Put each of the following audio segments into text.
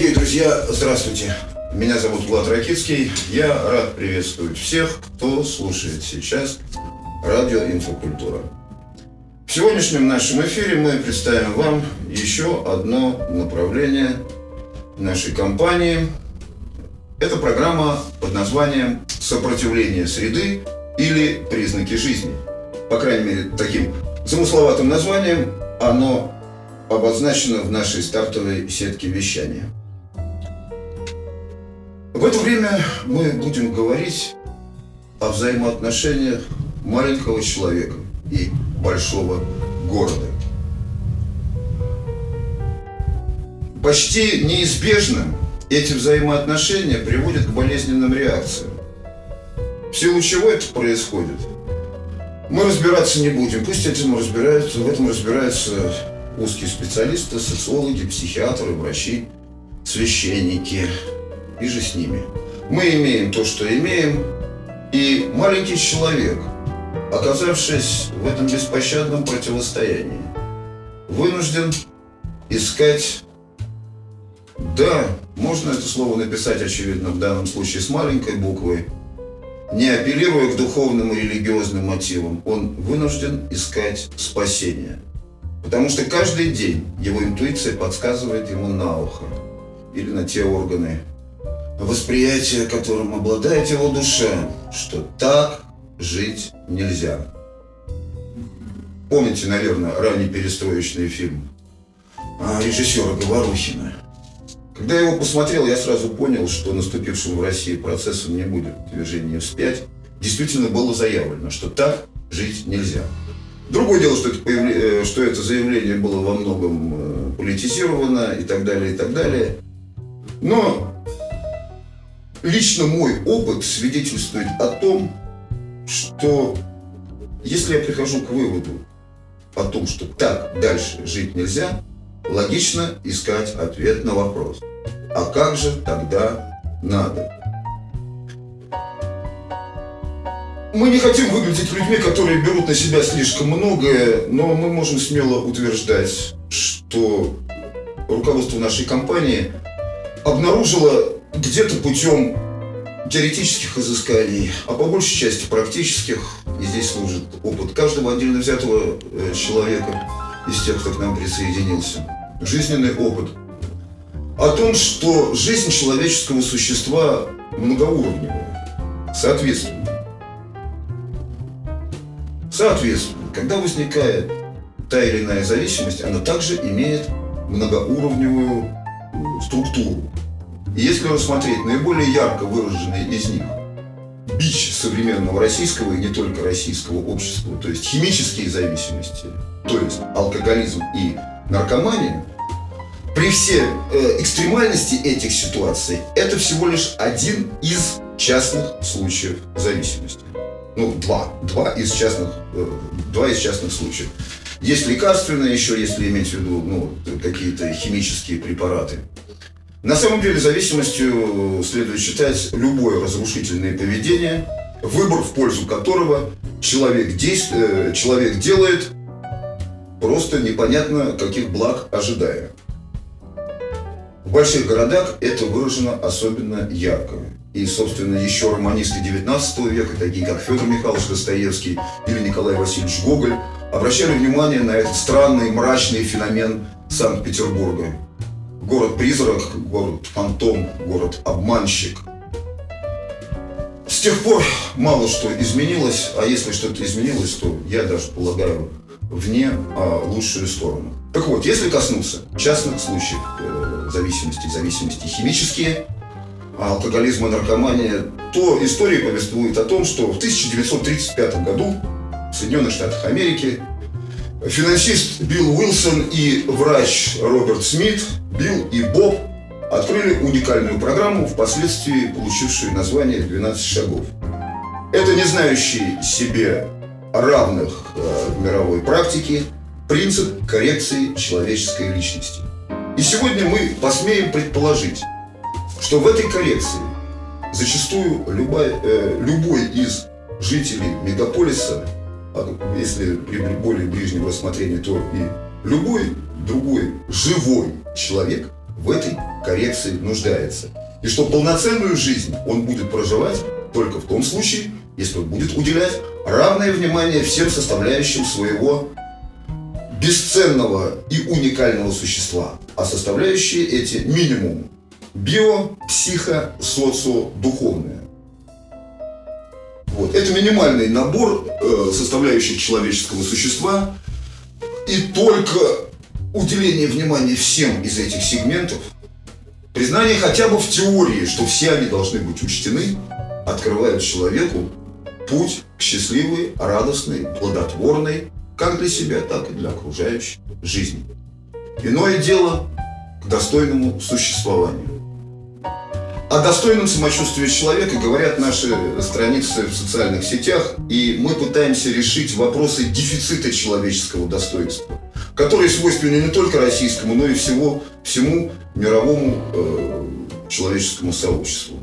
Дорогие друзья, здравствуйте. Меня зовут Влад Ракицкий. Я рад приветствовать всех, кто слушает сейчас радио «Инфокультура». В сегодняшнем нашем эфире мы представим вам еще одно направление нашей компании. Это программа под названием «Сопротивление среды» или «Признаки жизни». По крайней мере, таким замысловатым названием оно обозначено в нашей стартовой сетке вещания. Это время мы будем говорить о взаимоотношениях маленького человека и большого города. Почти неизбежно эти взаимоотношения приводят к болезненным реакциям. В силу чего это происходит? Мы разбираться не будем. Пусть этим разбираются, в этом разбираются узкие специалисты, социологи, психиатры, врачи, священники и же с ними. Мы имеем то, что имеем, и маленький человек, оказавшись в этом беспощадном противостоянии, вынужден искать да, можно это слово написать, очевидно, в данном случае с маленькой буквы. Не апеллируя к духовным и религиозным мотивам, он вынужден искать спасение – Потому что каждый день его интуиция подсказывает ему на ухо или на те органы восприятия, которым обладает его душа, что так жить нельзя. Помните, наверное, ранний перестроечный фильм режиссера Говорухина. Когда я его посмотрел, я сразу понял, что наступившим в России процессом не будет движения вспять. Действительно было заявлено, что так жить нельзя. Другое дело, что это, э, что это заявление было во многом э, политизировано и так далее, и так далее. Но лично мой опыт свидетельствует о том, что если я прихожу к выводу о том, что так дальше жить нельзя, логично искать ответ на вопрос. А как же тогда надо? Мы не хотим выглядеть людьми, которые берут на себя слишком многое, но мы можем смело утверждать, что руководство нашей компании обнаружило где-то путем теоретических изысканий, а по большей части практических, и здесь служит опыт каждого отдельно взятого э, человека из тех, кто к нам присоединился, жизненный опыт, о том, что жизнь человеческого существа многоуровневая, соответственно. Соответственно, когда возникает та или иная зависимость, она также имеет многоуровневую э, структуру. Если рассмотреть наиболее ярко выраженные из них бич современного российского и не только российского общества, то есть химические зависимости, то есть алкоголизм и наркомания, при всей э, экстремальности этих ситуаций это всего лишь один из частных случаев зависимости ну, два, два из частных, э, два из частных случаев. Есть лекарственные еще, если иметь в виду ну, какие-то химические препараты. На самом деле зависимостью следует считать любое разрушительное поведение, выбор в пользу которого человек, действ... человек делает просто непонятно каких благ ожидая. В больших городах это выражено особенно ярко. И, собственно, еще романисты 19 века, такие как Федор Михайлович Достоевский или Николай Васильевич Гоголь, обращали внимание на этот странный, мрачный феномен Санкт-Петербурга. Город-призрак, город-фантом, город-обманщик. С тех пор мало что изменилось, а если что-то изменилось, то я даже полагаю вне а, лучшую сторону. Так вот, если коснуться частных случаев э, зависимости, зависимости химические – алкоголизма, наркомания, то история повествует о том, что в 1935 году в Соединенных Штатах Америки финансист Билл Уилсон и врач Роберт Смит, Билл и Боб, открыли уникальную программу, впоследствии получившую название «12 шагов». Это не знающий себе равных э, в мировой практике принцип коррекции человеческой личности. И сегодня мы посмеем предположить, что в этой коллекции зачастую любой, э, любой из жителей мегаполиса, если при более ближнем рассмотрении, то и любой другой живой человек в этой коррекции нуждается. И что полноценную жизнь он будет проживать только в том случае, если он будет уделять равное внимание всем составляющим своего бесценного и уникального существа, а составляющие эти минимум био, психо, социо, духовные. Вот. Это минимальный набор э, составляющих человеческого существа, и только уделение внимания всем из этих сегментов, признание хотя бы в теории, что все они должны быть учтены, открывает человеку путь к счастливой, радостной, плодотворной, как для себя, так и для окружающей жизни. Иное дело к достойному существованию. О достойном самочувствии человека говорят наши страницы в социальных сетях, и мы пытаемся решить вопросы дефицита человеческого достоинства, которые свойственны не только российскому, но и всего, всему мировому э, человеческому сообществу.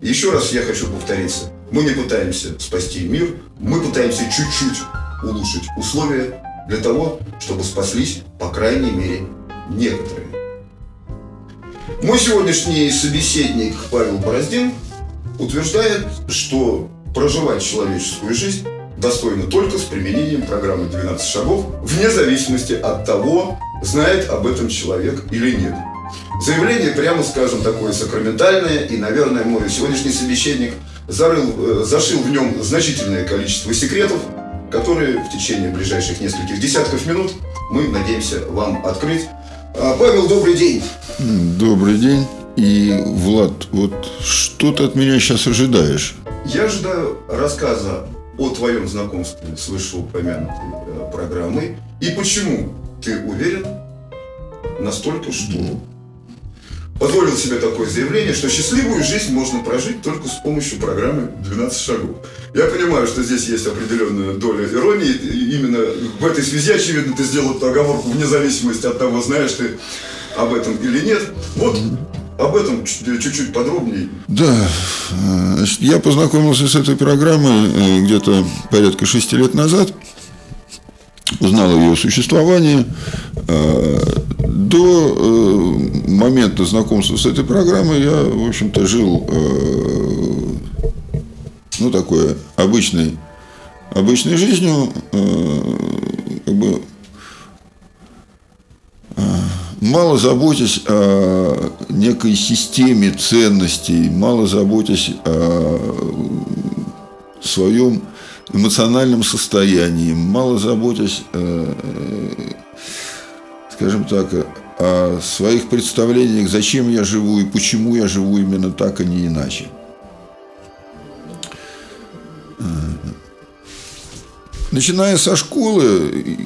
Еще раз я хочу повториться. Мы не пытаемся спасти мир, мы пытаемся чуть-чуть улучшить условия для того, чтобы спаслись, по крайней мере, некоторые. Мой сегодняшний собеседник Павел Бороздин утверждает, что проживать человеческую жизнь достойно только с применением программы «12 шагов», вне зависимости от того, знает об этом человек или нет. Заявление, прямо скажем, такое сакраментальное, и, наверное, мой сегодняшний собеседник зарыл, э, зашил в нем значительное количество секретов, которые в течение ближайших нескольких десятков минут мы надеемся вам открыть. А, Павел, добрый день. Добрый день. И, Влад, вот что ты от меня сейчас ожидаешь? Я ожидаю рассказа о твоем знакомстве с вышеупомянутой э, программой и почему ты уверен настолько, что позволил себе такое заявление, что счастливую жизнь можно прожить только с помощью программы «12 шагов». Я понимаю, что здесь есть определенная доля иронии. И именно в этой связи, очевидно, ты сделал эту оговорку вне зависимости от того, знаешь ты об этом или нет. Вот об этом чуть-чуть подробнее. Да, я познакомился с этой программой э, где-то порядка шести лет назад. Узнал о ее существовании. Э, до э, момента знакомства с этой программой я, в общем-то, жил, ну, такой обычной, обычной жизнью, как бы мало заботясь о некой системе ценностей, мало заботясь о своем эмоциональном состоянии, мало заботясь, скажем так, о своих представлениях, зачем я живу и почему я живу именно так, а не иначе. Начиная со школы,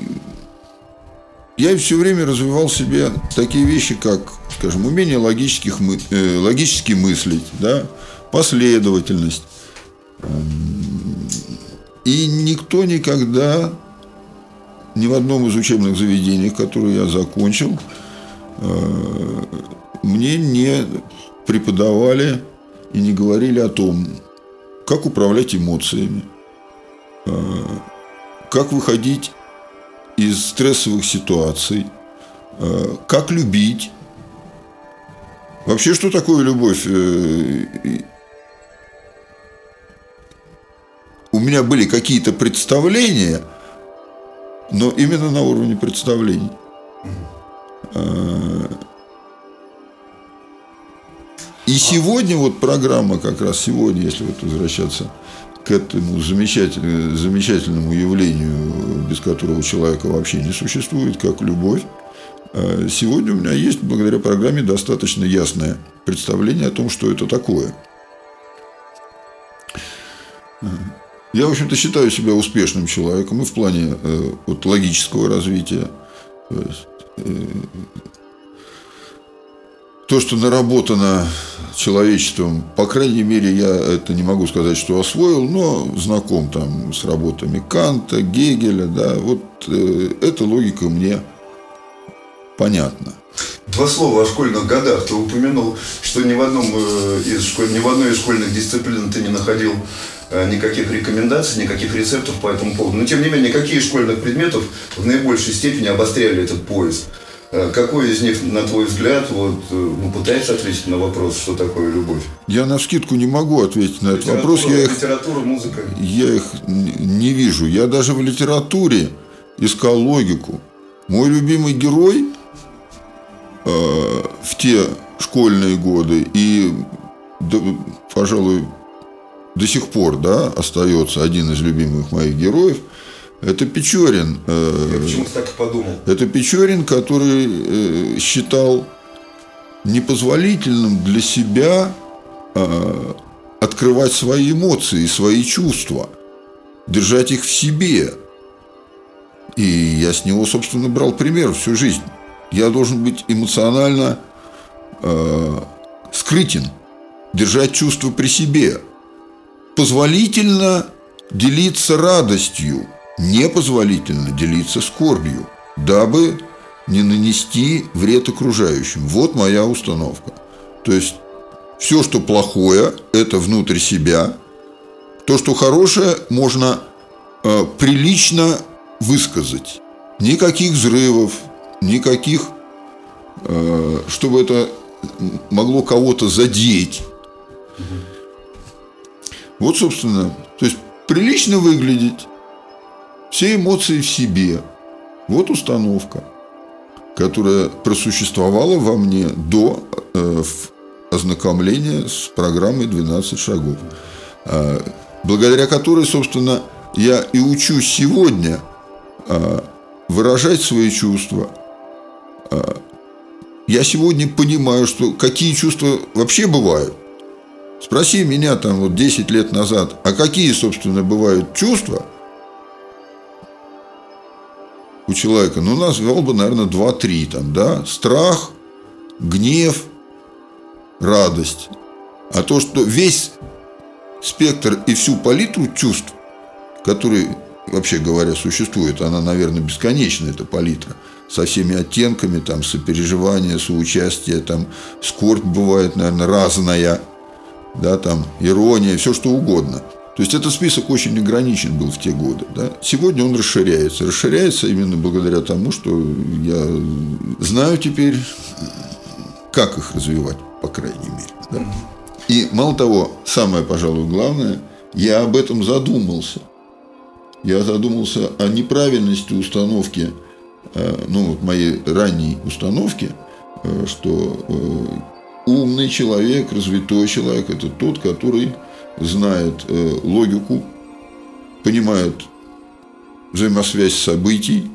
я все время развивал в себе такие вещи, как, скажем, умение логических, мы, э, логически мыслить, да, последовательность. И никто никогда ни в одном из учебных заведений, которые я закончил, э, мне не преподавали и не говорили о том, как управлять эмоциями, э, как выходить из стрессовых ситуаций, э, как любить. Вообще, что такое любовь? У меня были какие-то представления, но именно на уровне представлений. Э, и сегодня вот программа, как раз сегодня, если вот возвращаться к этому замечательному, замечательному явлению, без которого человека вообще не существует, как любовь, а сегодня у меня есть, благодаря программе, достаточно ясное представление о том, что это такое. Я, в общем-то, считаю себя успешным человеком и в плане э, вот, логического развития. То есть, э, то, что наработано человечеством, по крайней мере, я это не могу сказать, что освоил, но знаком там с работами Канта, Гегеля, да, вот э, эта логика мне понятна. Два слова о школьных годах. Ты упомянул, что ни в, одном э, из школь... ни в одной из школьных дисциплин ты не находил никаких рекомендаций, никаких рецептов по этому поводу. Но, тем не менее, какие школьных предметов в наибольшей степени обостряли этот поиск? Э, какой из них, на твой взгляд, вот, э, ну, пытается ответить на вопрос, что такое любовь? Я на скидку не могу ответить на этот вопрос. Я их, литература, музыка. Я их не вижу. Я даже в литературе искал логику. Мой любимый герой э, в те школьные годы и, да, пожалуй, до сих пор да, остается один из любимых моих героев – это Печорин. Э, Я почему-то так и подумал. Это Печорин, который э, считал непозволительным для себя э, открывать свои эмоции, свои чувства, держать их в себе. И я с него, собственно, брал пример всю жизнь. Я должен быть эмоционально э, скрытен, держать чувства при себе, позволительно делиться радостью – непозволительно делиться скорбью, дабы не нанести вред окружающим. Вот моя установка. То есть все, что плохое, это внутрь себя. То, что хорошее, можно э, прилично высказать. Никаких взрывов, никаких, э, чтобы это могло кого-то задеть. Вот, собственно, то есть прилично выглядеть, все эмоции в себе. Вот установка, которая просуществовала во мне до э, ознакомления с программой «12 шагов», э, благодаря которой, собственно, я и учусь сегодня э, выражать свои чувства. Э, я сегодня понимаю, что какие чувства вообще бывают. Спроси меня там вот 10 лет назад, а какие, собственно, бывают чувства – у человека, ну, назвал бы, наверное, 2-3 там, да, страх, гнев, радость. А то, что весь спектр и всю палитру чувств, которые, вообще говоря, существует, она, наверное, бесконечна, эта палитра, со всеми оттенками, там, сопереживания, соучастия, там, скорбь бывает, наверное, разная, да, там, ирония, все что угодно – то есть этот список очень ограничен был в те годы. Да? Сегодня он расширяется. Расширяется именно благодаря тому, что я знаю теперь, как их развивать, по крайней мере. Да? И мало того, самое, пожалуй, главное, я об этом задумался. Я задумался о неправильности установки, э, ну, вот моей ранней установки, э, что э, умный человек, развитой человек – это тот, который знает э, логику, понимает взаимосвязь событий,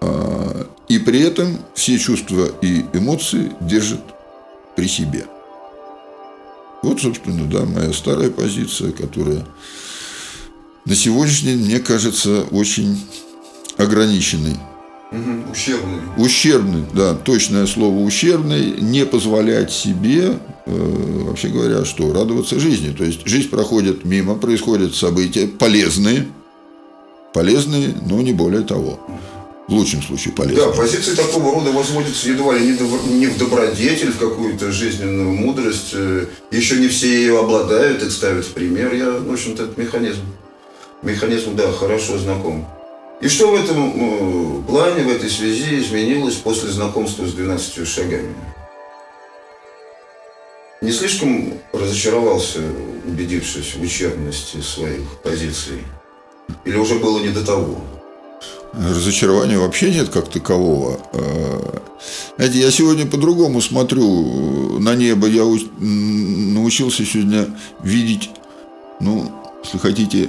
э, и при этом все чувства и эмоции держит при себе. Вот, собственно, да, моя старая позиция, которая на сегодняшний день, мне кажется, очень ограниченной. Угу, ущербный. Ущербный, да, точное слово ущербный, не позволять себе, э, вообще говоря, что радоваться жизни. То есть жизнь проходит мимо, происходят события полезные, полезные, но не более того. В лучшем случае полезные. Да, позиции такого рода возводятся едва ли не в добродетель, в какую-то жизненную мудрость. Э, Еще не все ее обладают, их ставят в пример. Я, в общем-то, этот механизм, механизм, да, хорошо знаком. И что в этом э, плане, в этой связи изменилось после знакомства с 12 шагами? Не слишком разочаровался, убедившись в ущербности своих позиций? Или уже было не до того? Разочарования вообще нет как такового. Э, знаете, я сегодня по-другому смотрю на небо. Я научился сегодня видеть, ну, если хотите,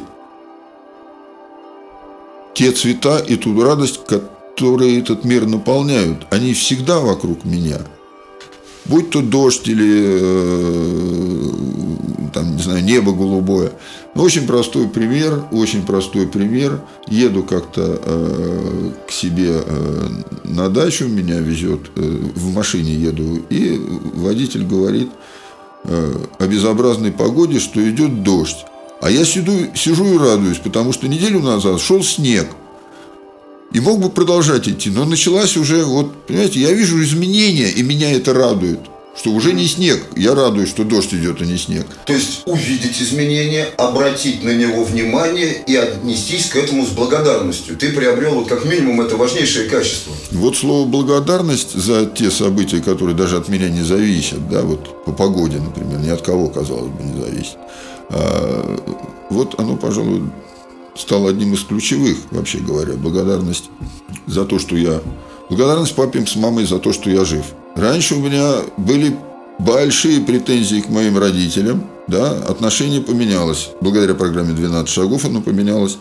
те цвета и ту радость, которые этот мир наполняют, они всегда вокруг меня. Будь то дождь или, э, там, не знаю, небо голубое. Ну, очень простой пример, очень простой пример. Еду как-то э, к себе э, на дачу, меня везет, э, в машине еду, и водитель говорит э, о безобразной погоде, что идет дождь. А я сиду, сижу и радуюсь, потому что неделю назад шел снег. И мог бы продолжать идти, но началась уже, вот, понимаете, я вижу изменения, и меня это радует. что уже не снег. Я радуюсь, что дождь идет, а не снег. То есть увидеть изменения, обратить на него внимание и отнестись к этому с благодарностью. Ты приобрел вот как минимум это важнейшее качество. Вот слово благодарность за те события, которые даже от меня не зависят, да, вот по погоде, например, ни от кого, казалось бы, не зависит. А, вот оно, пожалуй, стало одним из ключевых, вообще говоря, благодарность за то, что я... Благодарность папе с мамой за то, что я жив. Раньше у меня были большие претензии к моим родителям, да, отношение поменялось. Благодаря программе «12 шагов» оно поменялось.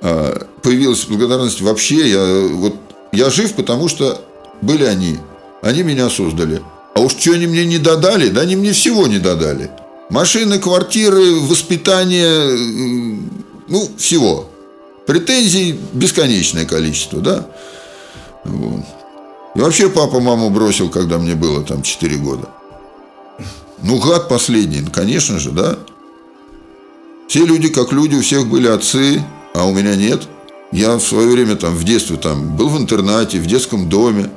А, появилась благодарность вообще. Я, вот, я жив, потому что были они. Они меня создали. А уж что они мне не додали? Да они мне всего не додали. Машины, квартиры, воспитание, ну, всего. Претензий бесконечное количество, да? Вот. И вообще папа маму бросил, когда мне было там 4 года. Ну, гад последний, ну, конечно же, да? Все люди как люди, у всех были отцы, а у меня нет. Я в свое время там в детстве там был в интернате, в детском доме.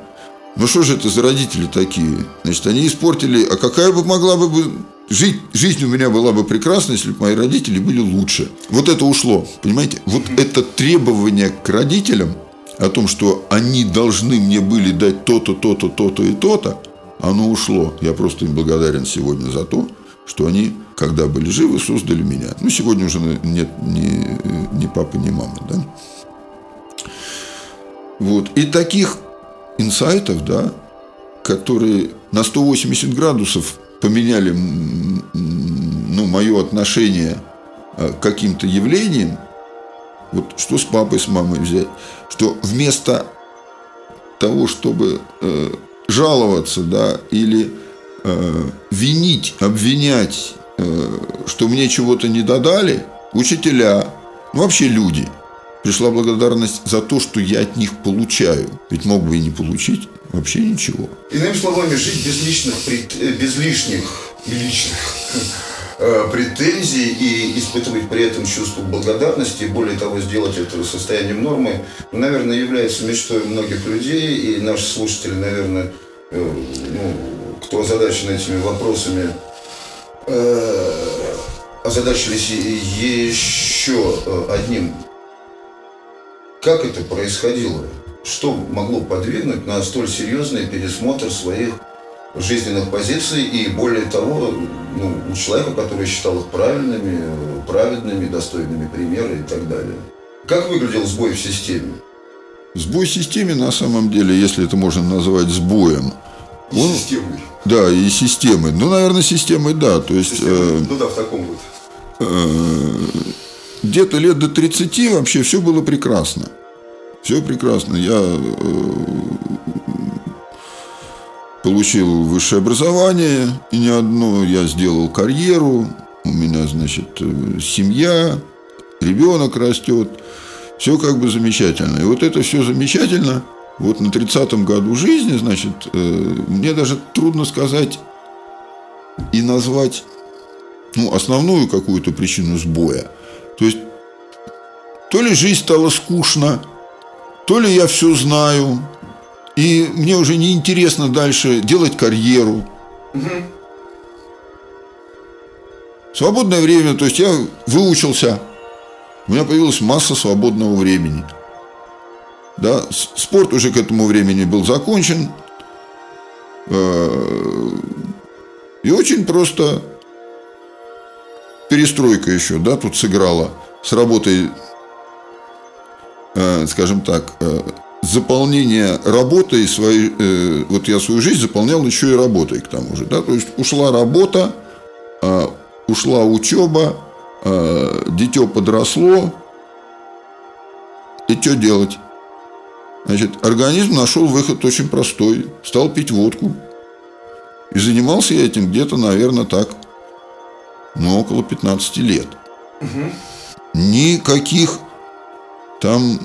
Ну что же это за родители такие? Значит, они испортили... А какая бы могла бы Жить, жизнь у меня была бы прекрасна, если бы мои родители были лучше. Вот это ушло, понимаете? Вот это требование к родителям о том, что они должны мне были дать то-то, то-то, то-то и то-то, оно ушло. Я просто им благодарен сегодня за то, что они, когда были живы, создали меня. Ну, сегодня уже нет ни, ни папы, ни мамы, да? Вот. И таких инсайтов, да, которые на 180 градусов поменяли ну, мое отношение э, к каким-то явлениям, вот что с папой, с мамой взять, что вместо того, чтобы э, жаловаться, да, или э, винить, обвинять, э, что мне чего-то не додали, учителя, ну вообще люди, пришла благодарность за то, что я от них получаю. Ведь мог бы и не получить. Вообще ничего. Иными словами, жить без личных, э, без лишних и личных э, претензий и испытывать при этом чувство благодарности, более того, сделать это состоянием нормы, наверное, является мечтой многих людей, и наши слушатели, наверное, э, ну, кто озадачен этими вопросами, озадачились еще одним. Как это происходило? Что могло подвигнуть на столь серьезный пересмотр своих жизненных позиций и более того, ну, у человека, который считал их правильными, праведными, достойными примера и так далее. Как выглядел сбой в системе? Сбой в системе, на самом деле, если это можно назвать сбоем, и он, системой. Да, и системой. Ну, наверное, системой, да. То есть, э, ну да, в таком вот. Э, где-то лет до 30 вообще все было прекрасно. Все прекрасно. Я э, получил высшее образование, и не одно. Я сделал карьеру. У меня, значит, э, семья, ребенок растет. Все как бы замечательно. И вот это все замечательно. Вот на 30-м году жизни, значит, э, мне даже трудно сказать и назвать ну, основную какую-то причину сбоя. То есть, то ли жизнь стала скучна, то ли я все знаю, и мне уже не интересно дальше делать карьеру. Угу. Свободное время, то есть я выучился, у меня появилась масса свободного времени. Да, спорт уже к этому времени был закончен. Э, и очень просто перестройка еще, да, тут сыграла с работой скажем так, э, заполнение работой своей, э, вот я свою жизнь заполнял еще и работой к тому же, да, то есть ушла работа, ушла учеба, дитё подросло, и что делать? Значит, организм нашел выход очень простой, стал пить водку. И занимался я этим где-то, наверное, так, ну, около 15 лет. Угу. Никаких там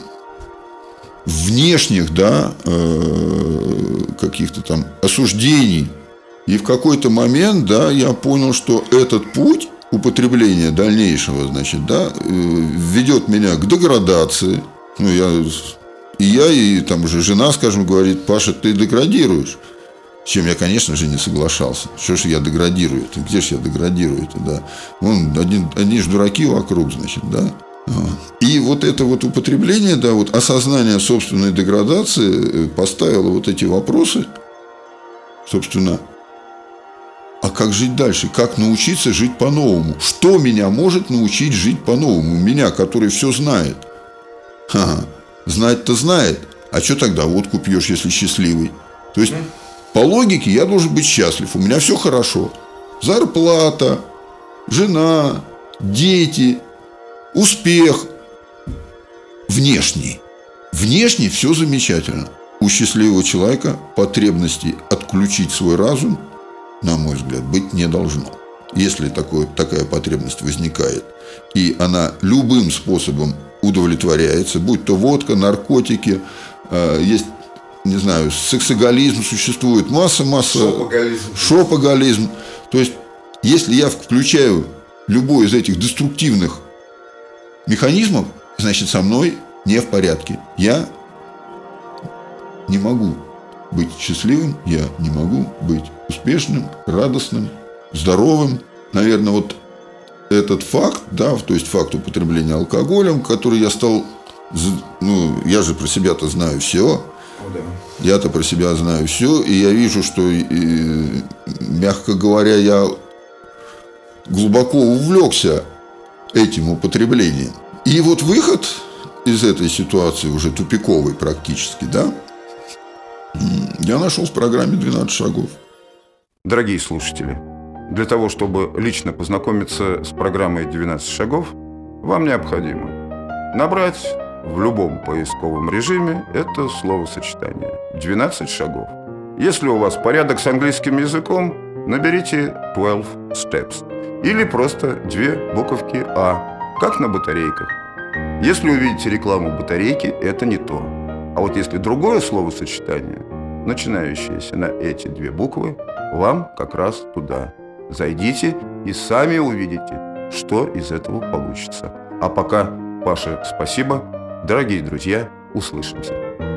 внешних, да, э, каких-то там осуждений. И в какой-то момент, да, я понял, что этот путь употребления дальнейшего, значит, да, э, ведет меня к деградации. Ну, я, и я, и там уже жена, скажем, говорит, Паша, ты деградируешь. С чем я, конечно же, не соглашался. Что ж я деградирую это? Где же я деградирую это, да? Вон, один, одни же дураки вокруг, значит, да? И вот это вот употребление, да, вот осознание собственной деградации э, поставило вот эти вопросы, собственно, а как жить дальше? Как научиться жить по-новому? Что меня может научить жить по-новому? Меня, который все знает. Ха, знать-то знает. А что тогда водку пьешь, если счастливый? То есть, по логике, я должен быть счастлив. У меня все хорошо. Зарплата, жена, дети, успех. Внешний. Внешне все замечательно. У счастливого человека потребности отключить свой разум – на мой взгляд, быть не должно. Если такое, такая потребность возникает, и она любым способом удовлетворяется, будь то водка, наркотики, э, есть, не знаю, сексоголизм существует, масса-масса... Шопоголизм. Шопоголизм. То есть, если я включаю любой из этих деструктивных механизмов, значит, со мной не в порядке. Я не могу быть счастливым, я не могу быть успешным, радостным, здоровым. Наверное, вот этот факт, да, то есть факт употребления алкоголем, который я стал, ну, я же про себя-то знаю все, я-то про себя знаю все, и я вижу, что, и, мягко говоря, я глубоко увлекся этим употреблением. И вот выход из этой ситуации уже тупиковый практически, да, я нашел в программе «12 шагов». Дорогие слушатели, для того, чтобы лично познакомиться с программой «12 шагов», вам необходимо набрать в любом поисковом режиме это словосочетание «12 шагов». Если у вас порядок с английским языком, наберите 12 steps или просто две буковки «А», как на батарейках. Если увидите рекламу батарейки, это не то. А вот если другое словосочетание, начинающееся на эти две буквы, вам как раз туда. Зайдите и сами увидите, что из этого получится. А пока, Паша, спасибо. Дорогие друзья, услышимся.